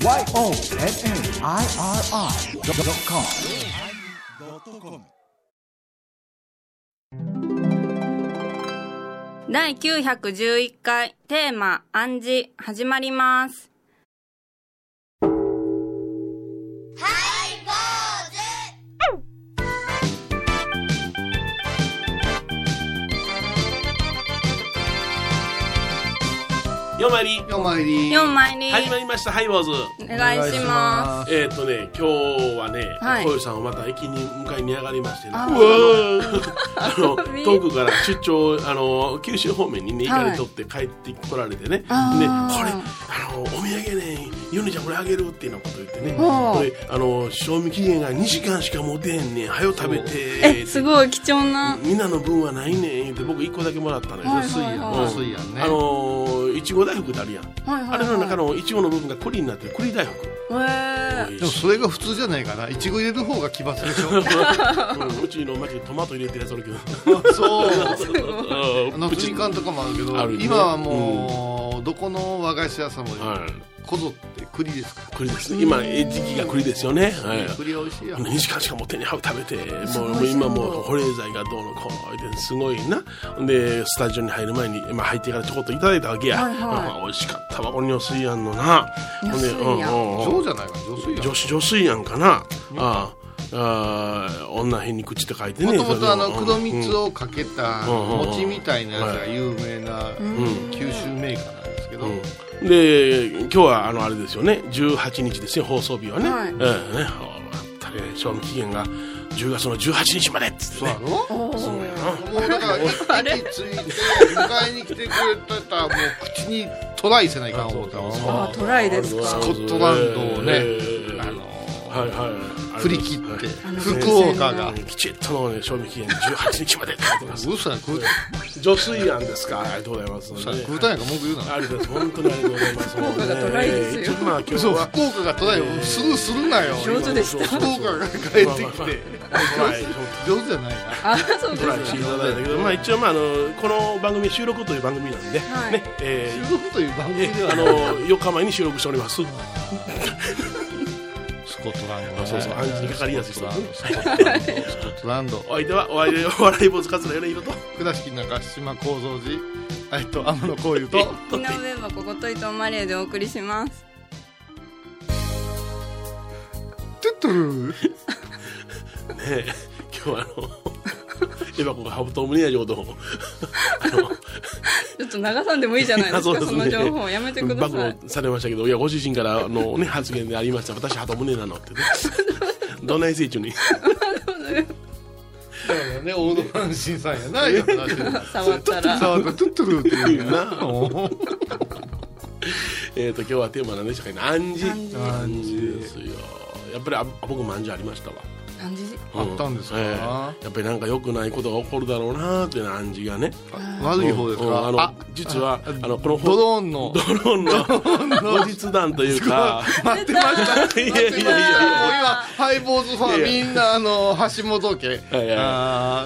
YONNIRI.com 第911回テーマ「暗示」始まります。よまり。よまり。4枚に始まりました。ハイボーズ。お願いしまえーっとね今日はねはい。こよさんをまた駅に迎えに上がりましてね。あうわー。あの遠くから出張あの九州方面にね行かれとって帰ってこられてね。でこれああのお土産ねゆねちゃんこれあげるっていうようなこと言ってね。これあの賞味期限が2時間しか持てへんねん。はよ食べてえすごい貴重な。みんなの分はないねんって僕1個だけもらったのよ、はい薄いやん。はい薄いやんね。あのーいちご大福ってあるやん、はいはいはい。あれの中のいちごの部分が栗になってる。栗大福。へえでもそれが普通じゃないかな。いちご入れる方が奇抜でしょ。うんうちの町にトマト入れてるやつあるけど。そう。うん。夏みかんとかもあるけど今はもうどこの和菓子屋さんもはい。こぞって栗ですか栗ですね。今え時期が栗ですよね、はい。栗美味しいやん2時間しか持ってに食べてもう今もう保冷剤がどうのこうの言ってすごいな。でスタジオに入る前に、まあ、入ってからちょこっといただいたわけや、はいはい。あ美味しかったわこの女水やんのな。ほんでうんそうじゃないか女水やん女水やんかな。ああああ女変に口って書いてね。もともとあの黒蜜をかけた餅みたいなやつが有名なうん。九州メーカーなんですけどうんで今日はあのあれですよね。18日ですよ放送日はね、はい。ええね。ね賞味期限が10月の18日までっつってね。そうやろおーもうだから駅着いて迎えに来てくれたらもう口にトライせないかん思ったわあトライですかスコットランドをねええあのはいはい振り切ってはい福岡が。きちっとの、ね、賞味期限18日までって書いてます。嘘やん食う女水庵ですか？ありがとうございますうたんやから文句言うな。ありがとうございます。本当にありがとうございます。福岡がトライですよ今日そうは福岡がトライをするするなよ。上手でした。福岡が帰ってきて。はい上手じゃないな。あそうです。トライしていただいたけど、まあ、一応、まあ、あのこの番組収録という番組なんで、はい。ねえ収録という番組ではあの4日前に収録しております。スコットランド。あそうそう。暗示にかかりやすい人。スコットランドスコットランドお相手はお相手お笑い。坊主桂米宏と倉敷中島幸三寺えっと天野幸雄と井上箱こと伊藤マリエでお送りしますトゥットゥルねえ今日はあのエバコがハブトムネや情報ちょっと流さんでもいいじゃないですか。その情報やめてくだ暴さい。露されましたけどいやご自身からあの、ね、発言でありました。私ハトムネなのってね。どんな成長に。だからね大野阪神さんやな今 話。してる触ったら。触ったトゥットゥルって言うよな。な えーと今日はテーマ何でしたかね暗示暗示暗示ですよ。やっぱりあ僕も暗示ありましたわ感じ。あったんですか？ええ。やっぱりなんか良くないことが起こるだろうなっていう暗示がね。悪い方ですうんあの実はあのこのドローンの。ドローンの後日談というか。待ってました。いやいやいや。いやもう今ハイボーズファンみんなあの橋本家。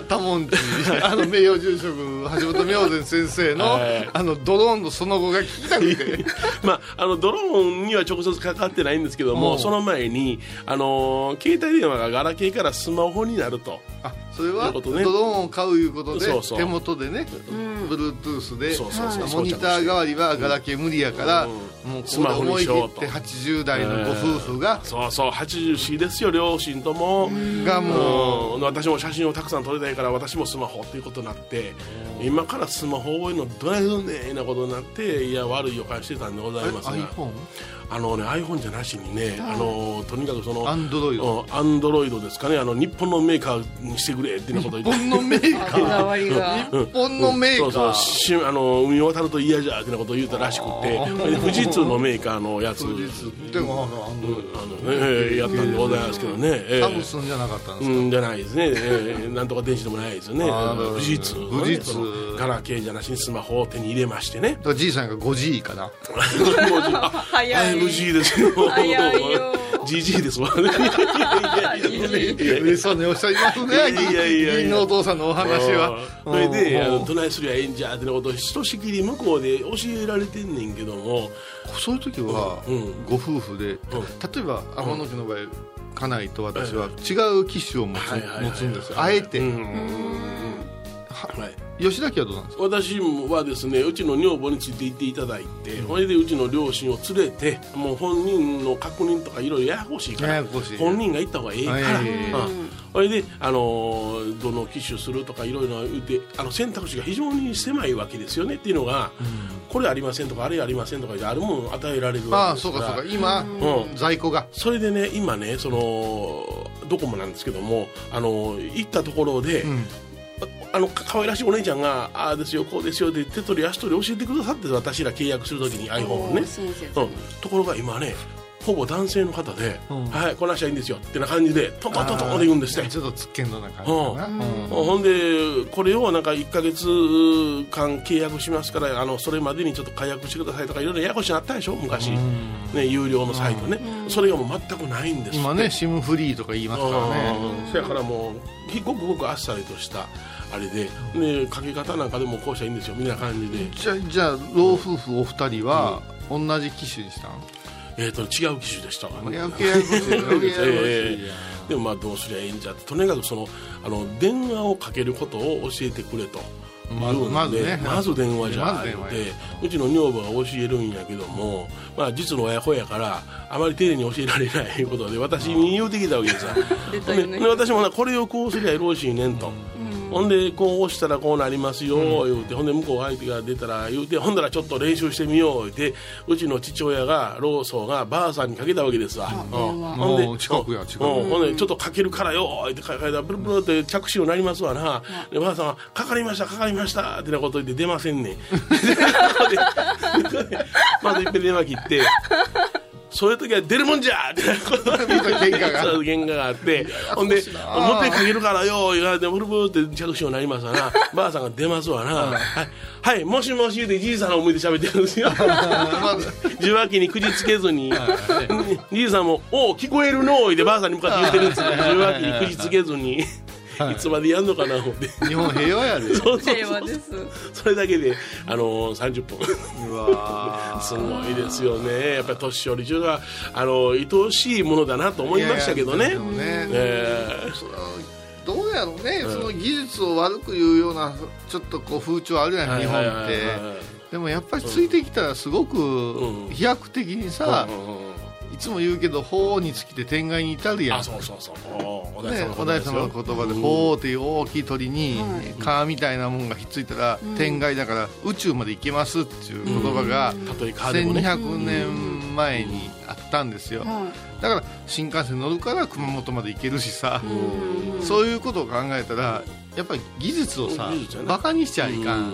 多聞寺あの名誉住職橋本明禅先生のはい あのドローンのその後が聞きたくて。まあ、あのドローンには直接かかってないんですけども、う。んその前に、あのー携帯電話がガラケーからスマホになると、あそれはね。ドローンを買ういうことでそうそう。手元でねうん。Bluetooth でそうそうそう。モニター代わりはガラケー無理やからうん。もうスマホにしようと。って80代のご夫婦がそうそう、80ですよ、両親とも。がもううん。私も写真をたくさん撮りたいから私もスマホっていうことになって今からスマホ覚えるのどないすんねんなことになっていや悪い予感してたんでございますが。iPhone? あのね iPhone じゃなしにね、あのとにかくそのアンドロイド。アンドロイドですかね。あの日本のメーカーにしてくれってなこと日言って。本のメーカー。日本のメーカそうそう。ーしあの海を渡ると嫌じゃってなことを言うたらしくって。で富士通のメーカーのやつ。富士通でもあのアンドロイあの、ねえーやったんでございますけどね、えドー。サムスンじゃなかったんですか？うんじゃないですね、えーなんとか電子でもないですよね。富士通富士通ガラケーじゃなしにスマホを手に入れましてね。じいさんが 5G かな。早い。5G ですよ。早いよ GG ですわね。い。やいやいやいやいや嬉しそうにおっしゃいますねいやいやいやいや。義理のお父さん。のお話はそれでどないすりゃええんじゃってなことをひとしきり向こうで教えられてんねんけども。そういう時は、うん。ご夫婦で、例えば天野家の場合家内と私は違う機種を持つ,、んですよ。あえて、うんはい。吉田家はどうなんですか？私はですねうちの女房について行っていただいて、それでうちの両親を連れてもう本人の確認とかいろいろややこしいからややこしい。本人が行った方がええから、それで、あのーどの機種するとかいろいろ言ってあの選択肢が非常に狭いわけですよねっていうのが、これありませんとかあれありませんとかあるものを与えられるあわけですからあそうかそうか。今、うん。在庫が。それでね今ねそのドコモなんですけどもあの行ったところで、んあのか可愛らしいお姉ちゃんが「ああですよこうですよ」って手取り足取り教えてくださって私ら契約するときに iPhone をね、うん、ところが今ねほぼ男性の方で「うん。はいこなしゃいいんですよ」ってな感じでトントントントンって言うんですって。ちょっとつっけんどな感じかな、うん。ほんでこれをなんか1か月間契約しますからあのそれまでにちょっと解約してくださいとかいろいろややこしになったでしょ昔、ね、有料のサイトね、それがもう全くないんです今ね SIM フリーとか言いますからね。うん。そやからもうごくごくあっさりとしたあれででかけ方なんかでもこうしたらいいんですよ。みたいな感じで、じゃあじゃあ老夫婦お二人は同じ機種にしたん？えー、と違う機種でしたわ。ねやけや でもまあどうすりゃいいんじゃって。とにかくそのあの電話をかけることを教えてくれと。まずまずね。まず電話じゃまず電話言うてうちの女房が教えるんやけども、まあ、実の親子やからあまり丁寧に教えられないことで私に言うてきたわけですよ。ね。私もなこれをこうすりゃよろしいねんと、ほんでこう押したらこうなりますよ言うて、ほんで向こう相手が出たら言うてほんだらちょっと練習してみよう言うてうちの父親が老僧がばあさんにかけたわけですわ、うん。ほんで近くや近くうんほんでちょっとかけるからよ言ってかけたらブルブルって着信になりますわな、でばあさんが「かかりましたかかりました」ってなこと言って出ませんね まずいっぺん電話切ってそういう時は出るもんじゃって。なこと喧嘩が喧嘩があってほんで「もっぺんかけるからよ」言われてブルブルって着信になりますわなばあさんが出ますわな「はい、はい、もしもし」言うてじいさんの方向いて喋ってるんですよ。受話器にくじつけずに。じいさんも「おう聞こえるの」言うてばあさんに向かって言ってるんですよ。受話器にくじつけずにい。つまでやんのかな思って。日本平和やで。そうそうそう平和です。それだけであのー30分うわ すごいですよね。やっぱり年寄り中はあの愛おしいものだなと思いましたけどね。いやいやでもね。え。それはどうやろうね、その技術を悪く言うようなちょっとこう風潮あるやん、ー日本って。でもやっぱりついてきたらすごくん。飛躍的にさ、うんうんうんいつも言うけど法に尽きて天外に至るやん。あそうそうそう。お大大様の言葉で「うん。法」っていう大きい鳥にはい。蚊みたいなもんがひっついたら天外だから宇宙まで行けますっていう言葉がたとえカーでもね。1200年前にあったんですよ。はだから新幹線乗るから熊本まで行けるしさ。そういうことを考えたらやっぱり技術をさバカにしちゃいかうんん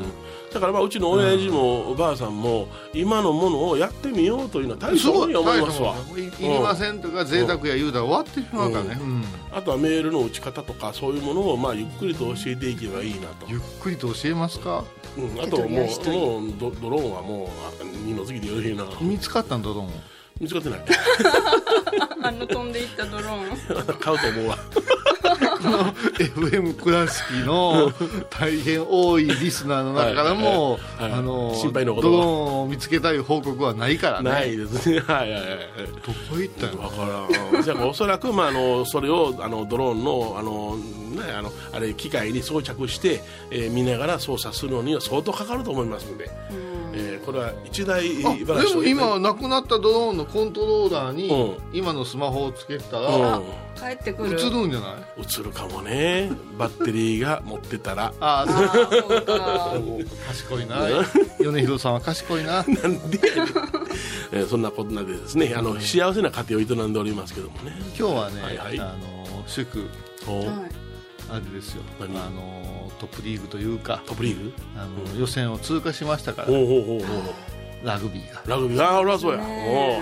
だからまあうちの親父もおばあさんも今のものをやってみようというのは大したもんや思いますわ。いいりませんとか贅沢や言うたら終わってしまうからね、うん。あとはメールの打ち方とかそういうものをまあゆっくりと教えていけばいいなと、ゆっくりと教えますか？うん、あともうもうドドローンはもう二の次でよろしいな。見つかったんだろう見つかってない。あの飛んでいったドローン。買うと思うわ FM 倉敷の大変多いリスナーの中からも、心配のことドローンを見つけたい報告はないからね。ないですね。はいはいはい。どこ行ったんやわからんじゃあおそらく、まあ、あのそれをあのドローンのあの、ね、あのあれ機械に装着して、えー見ながら操作するのには相当かかると思いますので、えーこれは一台あでも今なくなったドローンのコントローラーにう今のスマホをつけたうらん帰ってく映るるんじゃない？映るかもね。バッテリーが持ってたら。ああそうか。賢いな。米広さんは賢いな。なんで？え ーそんなことなんでですね。あの幸せな家庭を営んでおりますけどもね。今日はね、はいはい。あの祝あれですよ。あ何のトップリーグというか。トップリーグ？あの予選を通過しましたから。おうおうおうおうラグビーが。ラグビー。ああらそうや、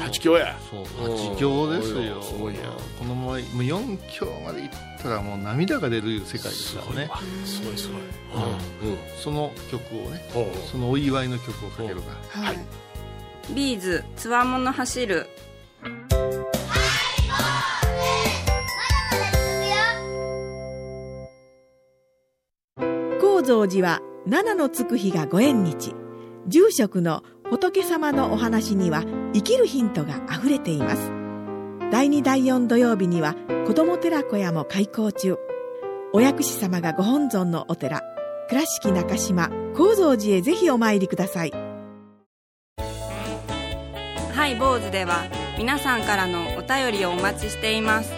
八強や。そう。八強ですよ。すごいやこのままもう四強までいったらもう涙が出る世界ですからね。すごいすごい、その曲をね。そのお祝いの曲をかけるからはい。ビーズつわもの走る。高蔵寺は七のつく日がご縁日。住職の仏様のお話には生きるヒントがあふれています。第2第4土曜日には子ども寺小屋も開校中。お薬師様がご本尊のお寺倉敷中島・高蔵寺へぜひお参りください。ハイボーズでは皆さんからのお便りをお待ちしています。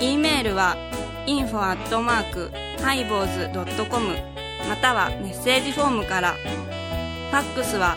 e メールは info アットマークハイボーズドットコムまたはメッセージフォームから。ファックスは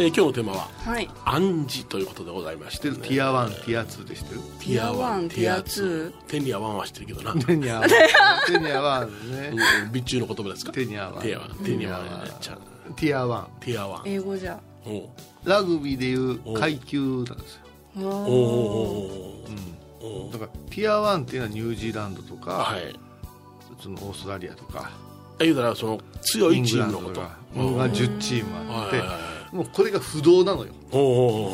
えー今日のテーマははい。暗示ということでございまして、ね、ティア1ティア2でしてる？ Tier one Tier two。てにあわんは知ってるけどな、てにあわん てにあわんね。うん備中の言葉ですか？てにあわん Tier one。てにあわん。ねちゃん Tier 1 Tier one。英語じゃ。ラグビーでいう階級なんですよ。おうおうだから Tier 1っていうのはニュージーランドとか、はい。そのオーストラリアとか。言うたらその強いチームのこと。が10チームあってはいはいはいもうこれが不動なのよ。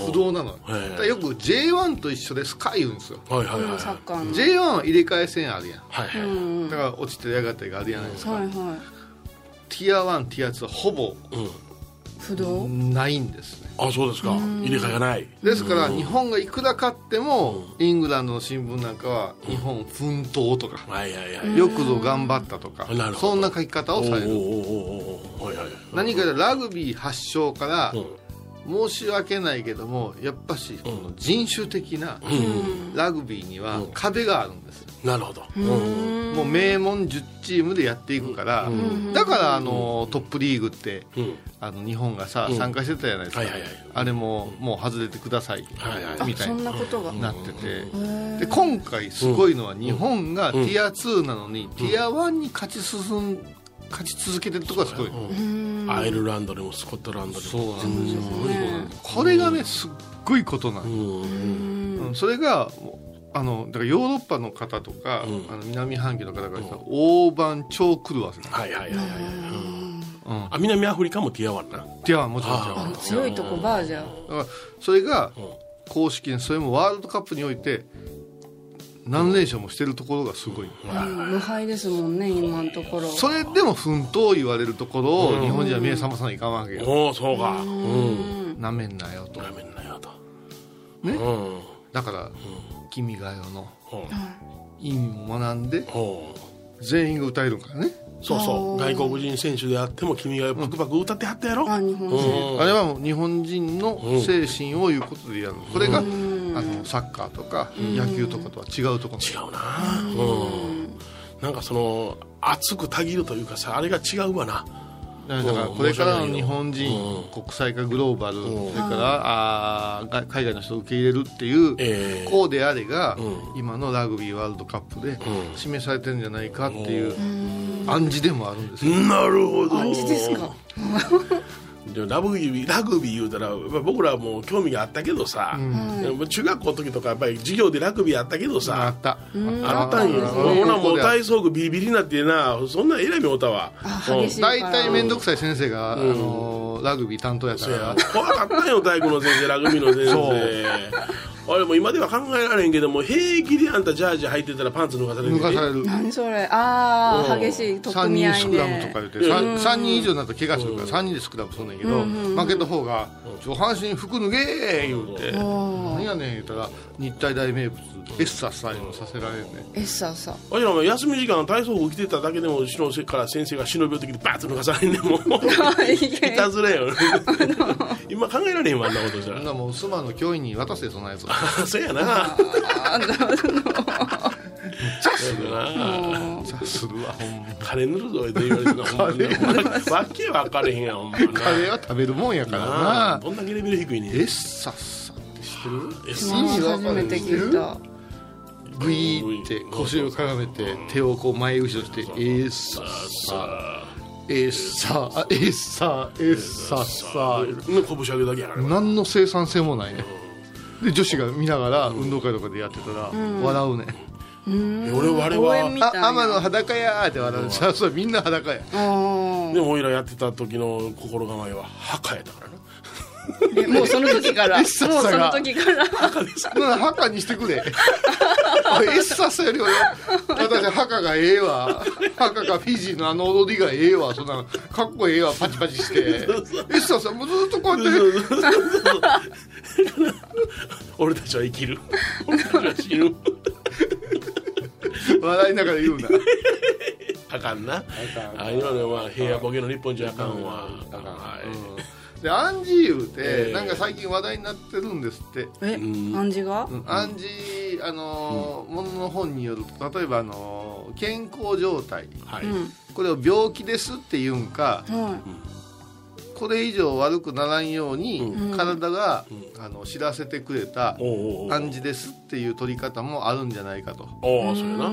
不動なのだよく J1 と一緒ですか言うんですよはいはいはいはい。サッカーの。J1 は入れ替え戦あるやん。はいはいうんだから落ちてやがてがあるじゃないですか、はいはい。ティア1ティア2はほぼうん。不動？ないんですね。あそうですか。入れ替えがない。ですから日本がいくら勝ってもイングランドの新聞なんかは日本奮闘とかよくぞ頑張ったとかそんな書き方をされるはいはい。何かでラグビー発祥からうん。申し訳ないけどもやっぱしこの人種的なラグビーには壁があるんですよ。なるほど。うん。もう名門10チームでやっていくからだからあのトップリーグってうん。あの日本がさ参加してたじゃないですか。はいはいはい。あれももう外れてください。はいはい。みたいになことが。なってて。で今回すごいのは日本がティア2なのにティア1に勝ち進ん勝ち続けてるところがすごい。アイルランドでもスコットランドでそうもなんですよ。これがねすっごいことなんです。うん。うん。それがあのだからヨーロッパの方とか、あの南半球の方からしたら大判超狂わせなはいはいはいはいはい。うん。うん。あ南アフリカもティアワンな。ティアはもちろんティアはあ強いとこバージャーだからそれが公式にそれもワールドカップにおいて何連勝もしてるところがすごい、うん無敗ですもんね今のところ。それでも奮闘言われるところを日本人は目覚まさないかんわけよ。おおそうか。うん。なめんなよと。ダメんなよと。ね？うん。だから「君が代」のほ意味も学んで全員が歌えるからね。そうそう。外国人選手であっても君がパクパク歌ってはったやろ。あ日本人。あれはもう日本人の精神をいうことでやるこれがあのサッカーとか野球とかとは違うところ。違うな。うん。なんかその熱くたぎるというかさあれが違うわな。だからこれからの日本人国際化グローバルそれからあ海外の人を受け入れるっていうええ。こうであれがう今のラグビーワールドカップで示されてるんじゃないかっていう暗示でもあるんですよ。なるほど。暗示ですか？でもラグビーラグビー言うたらやっぱ僕らはもう興味があったけどさ、でも中学校の時とかやっぱり授業でラグビーあったけどあさった。あったんよほなもう体操服ビリビリになってなそんなんえらい目おったわ。大体面倒くさい先生があのラグビー担当やから。怖かったよ体育の先生ラグビーの先生俺もう今では考えられんけども平気であんたジャージ履いてたらパンツ脱がされる抜かされる。何それ。ああ激しい取っ3組み合い人スクラムとかで言って 3, 三人以上になると怪我するから3人でスクラムするんだけど負けた方が「上半身服脱げ!」言うて「何やねん」言ったら日体大名物エッサッサいうのさせられるねエッサーさあじゃあお前休み時間体操服着てただけでも後ろから先生が忍び寄ってきてバーッと脱がされんねん。もう いたずらよ。今考えられへんわあんなことしたらそんなもうスマの教員に渡せそんなやつ そうやな。そうやな。さするわほんま金塗るぞって言われてなほんまに。わけ分かれへんやんほんまなカレーは食べるもんやからな。どんだけレベル低いねん。エッサッサって知ってる？え意味わかる初めて聞いた。グイーって腰をかがめて手をこう前後ろしてエッサッサ。エッサーエッサーエッサッサ。拳上げるだけやからね何の生産性もないねで女子が見ながら運動会とかでやってたら笑うね。俺我公園はみたいな。あ天の裸やーって笑う。さそうみんな裸や。でも俺らやってた時の心構えは墓やだからな。えもうその時から。もうその時から。な墓にしてくれ。エッサスより俺私墓がええわ。墓かフィジーのあの踊りがええわ。そんなのかっこええわ。パチパチして。エッサスはもうずっとこうやって。俺たちは生きる。俺たちは死ぬ。笑いながら言うな。あかんな。あかん。あ今のは平野ボケの日本じゃあかんわ。あかん。はい。うんでアンジーユって、ええ。なんか最近話題になってるんですって、えうん。漢字が？うん。アンジーあのーものの本によると例えばあのー健康状態。はい。うん。これを病気ですっていうんかはこれ以上悪くならんように、うん。体が、うあの知らせてくれた暗示ですっていう取り方もあるんじゃないかと。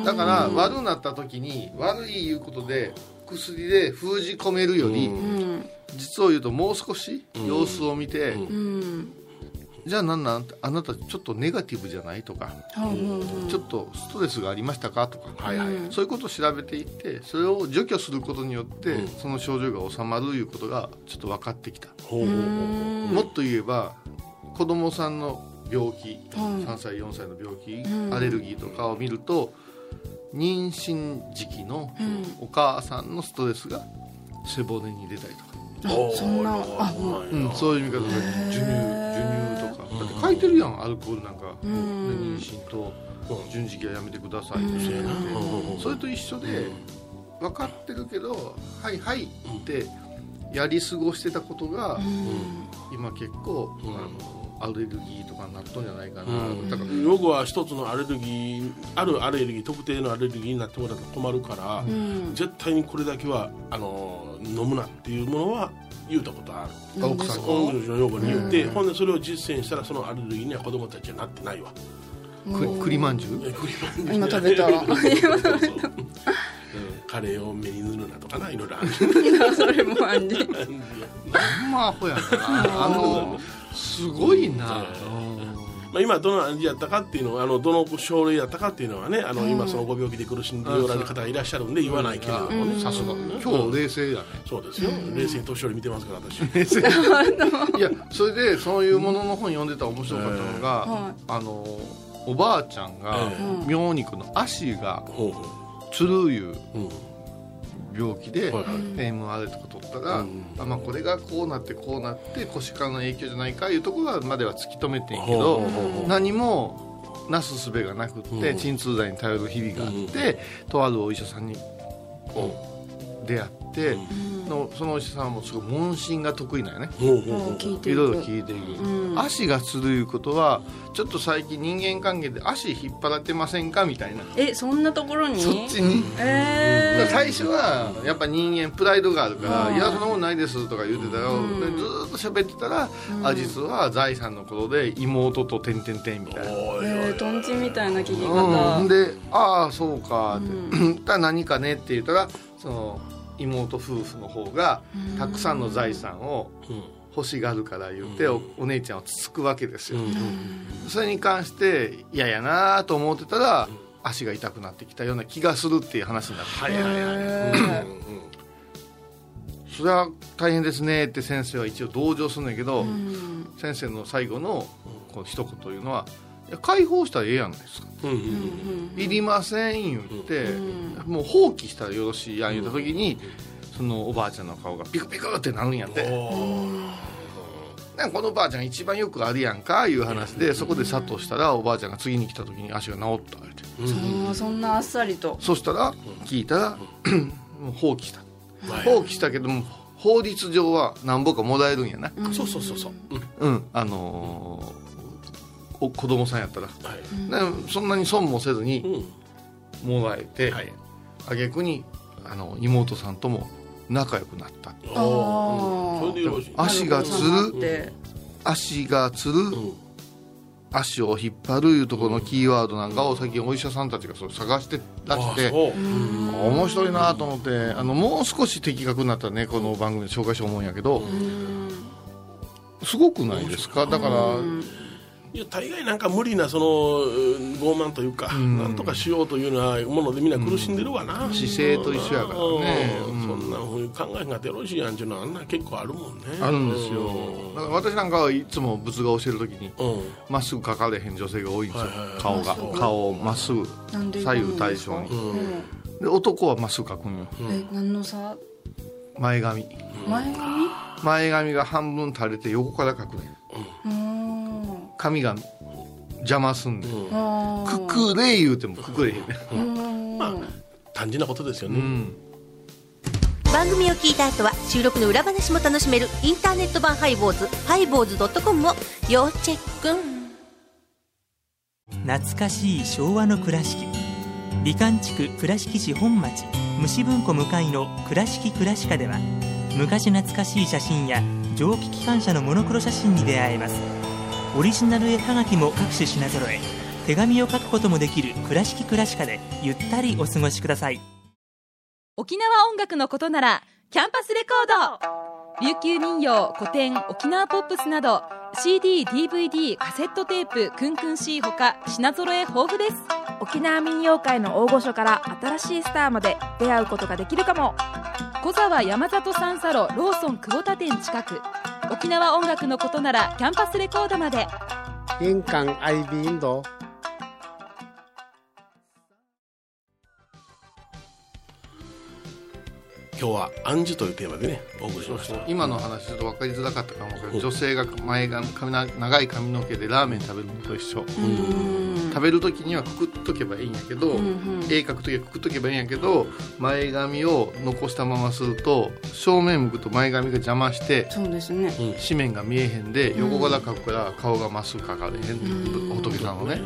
だから、うん。悪くなった時に悪いいうことで薬で封じ込めるより、うんいうん実を言うともう少し様子を見て、じゃあなんなん？あなたちょっとネガティブじゃない？とか、ちょっとストレスがありましたか？とか、そういうことを調べていってそれを除去することによって、うん。その症状が治まるいうことがちょっと分かってきた、もっと言えば子供さんの病気、はい3歳4歳の病気、うん。アレルギーとかを見ると妊娠時期のうん。お母さんのストレスが背骨に出たりとか、そんなあおう。うん、そういう見方で授乳授乳とか。だって書いてるやんアルコールなんか、う妊娠とうん順時期はやめてくださいうん。ってそうやなそれと一緒で分かってるけど「はいはい」ってやり過ごしてたことがうん。今結構、うん。あのアレルギーとかになっとんじゃないかな、うん。だから僕は一つのアレルギーあるアレルギー特定のアレルギーになってもらったら困るから、うん。絶対にこれだけはあの飲むなっていうものは言うたことある何ですか本の用語に言って、うん。ほんでそれを実践したらそのアレルギーには子供たちはなってないわ。く栗まんじゅう？今食べた。カレーを目に塗るなとかないろいろある。それもあんでほんまアホやな。あのすごいな、まあ、今どの暗示やったかっていうのはあのどの症例やったかっていうのはねあの、今そのご病気で苦しんでおられる方がいらっしゃるんで言わないけれどもね、さすが。今日冷静やね。そうですよ、冷静に年寄り見てますから私。冷静。いやそれでそういうものの本読んでたら面白かったのが、はあのおばあちゃんがええ妙肉の足がつるいうう、うん病気で、はいはい。MRI とか取ったら、うんあまあ、これがこうなってこうなって腰からの影響じゃないかいうところまでは突き止めてんけど、何もなすすべがなくって、うん。鎮痛剤に頼る日々があって、とあるお医者さんに出会って、のそのお医者さんもすごい問診が得意なんよね。いろいろる聞いていく、うん。足がつるいうことはちょっと最近人間関係で足引っ張られてませんか？みたいな。えそんなところに？そっちに。え最初はやっぱ人間プライドがあるから「うんいやそんなもんないです」とか言ってたよ、うん。でずーっと喋ってたら、うんあ実は財産のことで妹と「てんてんてん」みたいな。えー、とんちみたいな聞きうん、方で「ああそうか」って。う「言ったら何かね」って言ったらその妹夫婦の方がうん。たくさんの財産をうん。欲しがるから言って、うん。おお姉ちゃんをつつくわけですよ、うん。それに関して嫌やなと思ってたら、足が痛くなってきたような気がするっていう話になってはいはいはい。それは大変ですねって先生は一応同情するんだけど、うん。先生の最後のこの一言というのは「いや解放したらええやんですか」うんうんうん。いりません」言って、うんもう放棄したらよろしいやん言った時に、そのおばあちゃんの顔がピクピクってなるんやって。このおばあちゃん一番よくあるやんかいう話でそこで佐藤したらおばあちゃんが次に来た時に足が治ったって。ーうんそんなあっさりと。そしたら聞いたらもう放棄した。はい。放棄したけども法律上は何ぼかもらえるんやな。そうそうそうそう。うん。うん。あのーお子供さんやったらはい。でそんなに損もせずにうん。もらえてはい。挙句にあの妹さんとも仲良くなった。おー。それでよろしい。足がつる。って。足がつる。うん。足を引っ張るいうところのキーワードなんかを最近お医者さんたちがそれ探してらして面白いなと思ってあのもう少し的確になったらねこの番組で紹介しよう思うんやけどうん。すごくないですか？だからうんいや大概なんか無理なそのうん傲慢というか、なんとかしようというようなものでみんな苦しんでるわな、姿勢と一緒やからね。うん。そんなふうに考えがってよろしいやんっていうのはあんな結構あるもんね。あるんですよ。だから私なんかはいつも仏画を教える時にうん、うんまっすぐ描かれへん女性が多いんですよ。はいはいはい。顔が。顔をまっすぐ左右対称に。うん。で男はまっすぐ描くんよ。え何の差？前髪。前髪？前髪が半分垂れて横から描くねんうん髪が邪魔すんで、あくくれ言うても。くくれへんね。うん。まあ単純なことですよね、うん。番組を聞いた後は収録の裏話も楽しめるインターネット版ハイボーズハイボーズドットコムを要チェック。懐かしい昭和の倉敷。美観地区倉敷市本町虫文庫向かいの「倉敷倉歯科」では昔懐かしい写真や蒸気機関車のモノクロ写真に出会えますオリジナル絵はがきも各種品揃え。手紙を書くこともできる「倉敷倉歯科」でゆったりお過ごしください。沖縄音楽のことならキャンパスレコード。琉球民謡古典沖縄ポップスなど CDDVD カセットテープクンクン C ほか品揃え豊富です。沖縄民謡界の大御所から新しいスターまで出会うことができるかも。小沢山里三佐路ローソン久保田店近く沖縄音楽のことならキャンパスレコードまで。印港 IB 印度今日は暗示というテーマでねお送りしました。今の話ちょっと分かりづらかったかもしれない。女性が前髪髪な長い髪の毛でラーメン食べるのと一緒。食べる時にはくくっとけばいいんやけど、絵描く時はくくっとけばいいんやけど前髪を残したまますると正面向くと前髪が邪魔してそうですね。紙面が見えへんで横から描くから顔がまっすぐ描かれへん仏さんのね、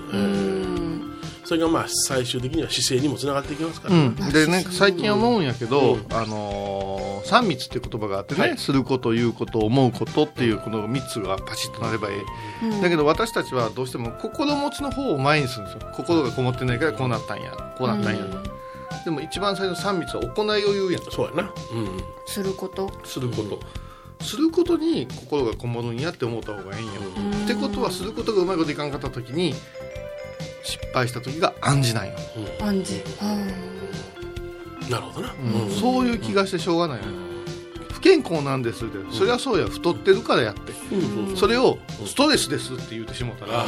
それがまあ最終的には姿勢にもつながっていきますから、うん、でね最近思うんやけど、あのー三密っていう言葉があってね、はい。すること言うこと思うことっていうこの3つがパチッとなればいい、だけど私たちはどうしても心持ちの方を前にするんですよ。心がこもってないからこうなったんやこうなったんや、でも一番最初の三密は行いを言うやん。そうやな、うん、すること。すること、することに心がこもるんやって思った方がいいんよ、ってことはすることがうまいこといかんかった時に失敗した時が暗示なんよ、暗示。なるほどな、うん。そういう気がしてしょうがない不健康なんですって、そりゃそうや太ってるからやって、それをストレスですって言ってしもたら、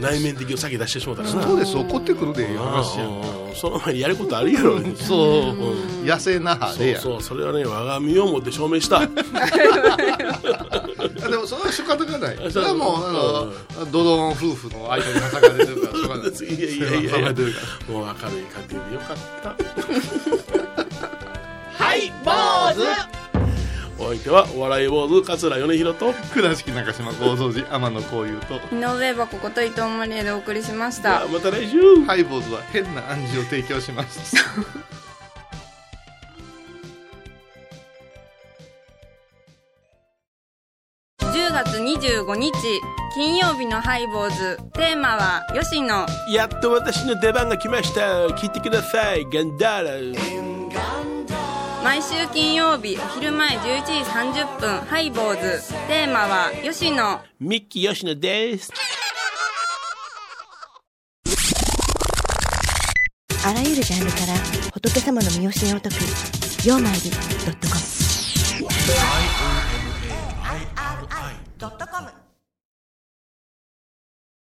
内面的を先出してしまったらな。ストレス起こってくるでいう話やその前にやることあるやろ、ね、そう、痩せなはれやそうそうそれはね我が身をもって証明したそれは仕方がない。それはもうあのドドン夫婦の間に挟がれてるからしょうがないいやいや。いやもう明るい家庭でよかった。はい坊主。お相手はお笑い坊主桂米宏と。倉敷中島幸三寺天野幸雄と。井上箱こと伊藤マリエでお送りしました。また来週。ハイボーズは変な暗示を提供します。10 25日金曜日のハイボーズ。テーマは吉野。やっと私の出番が来ました。聞いてください。ガンダーラ。毎週金曜日お昼前11時30分ハイボーズ。テーマは吉野。ミッキー吉野です。あらゆるジャンルから仏様の身教えを解く「曜マイルドットコム」ドットコム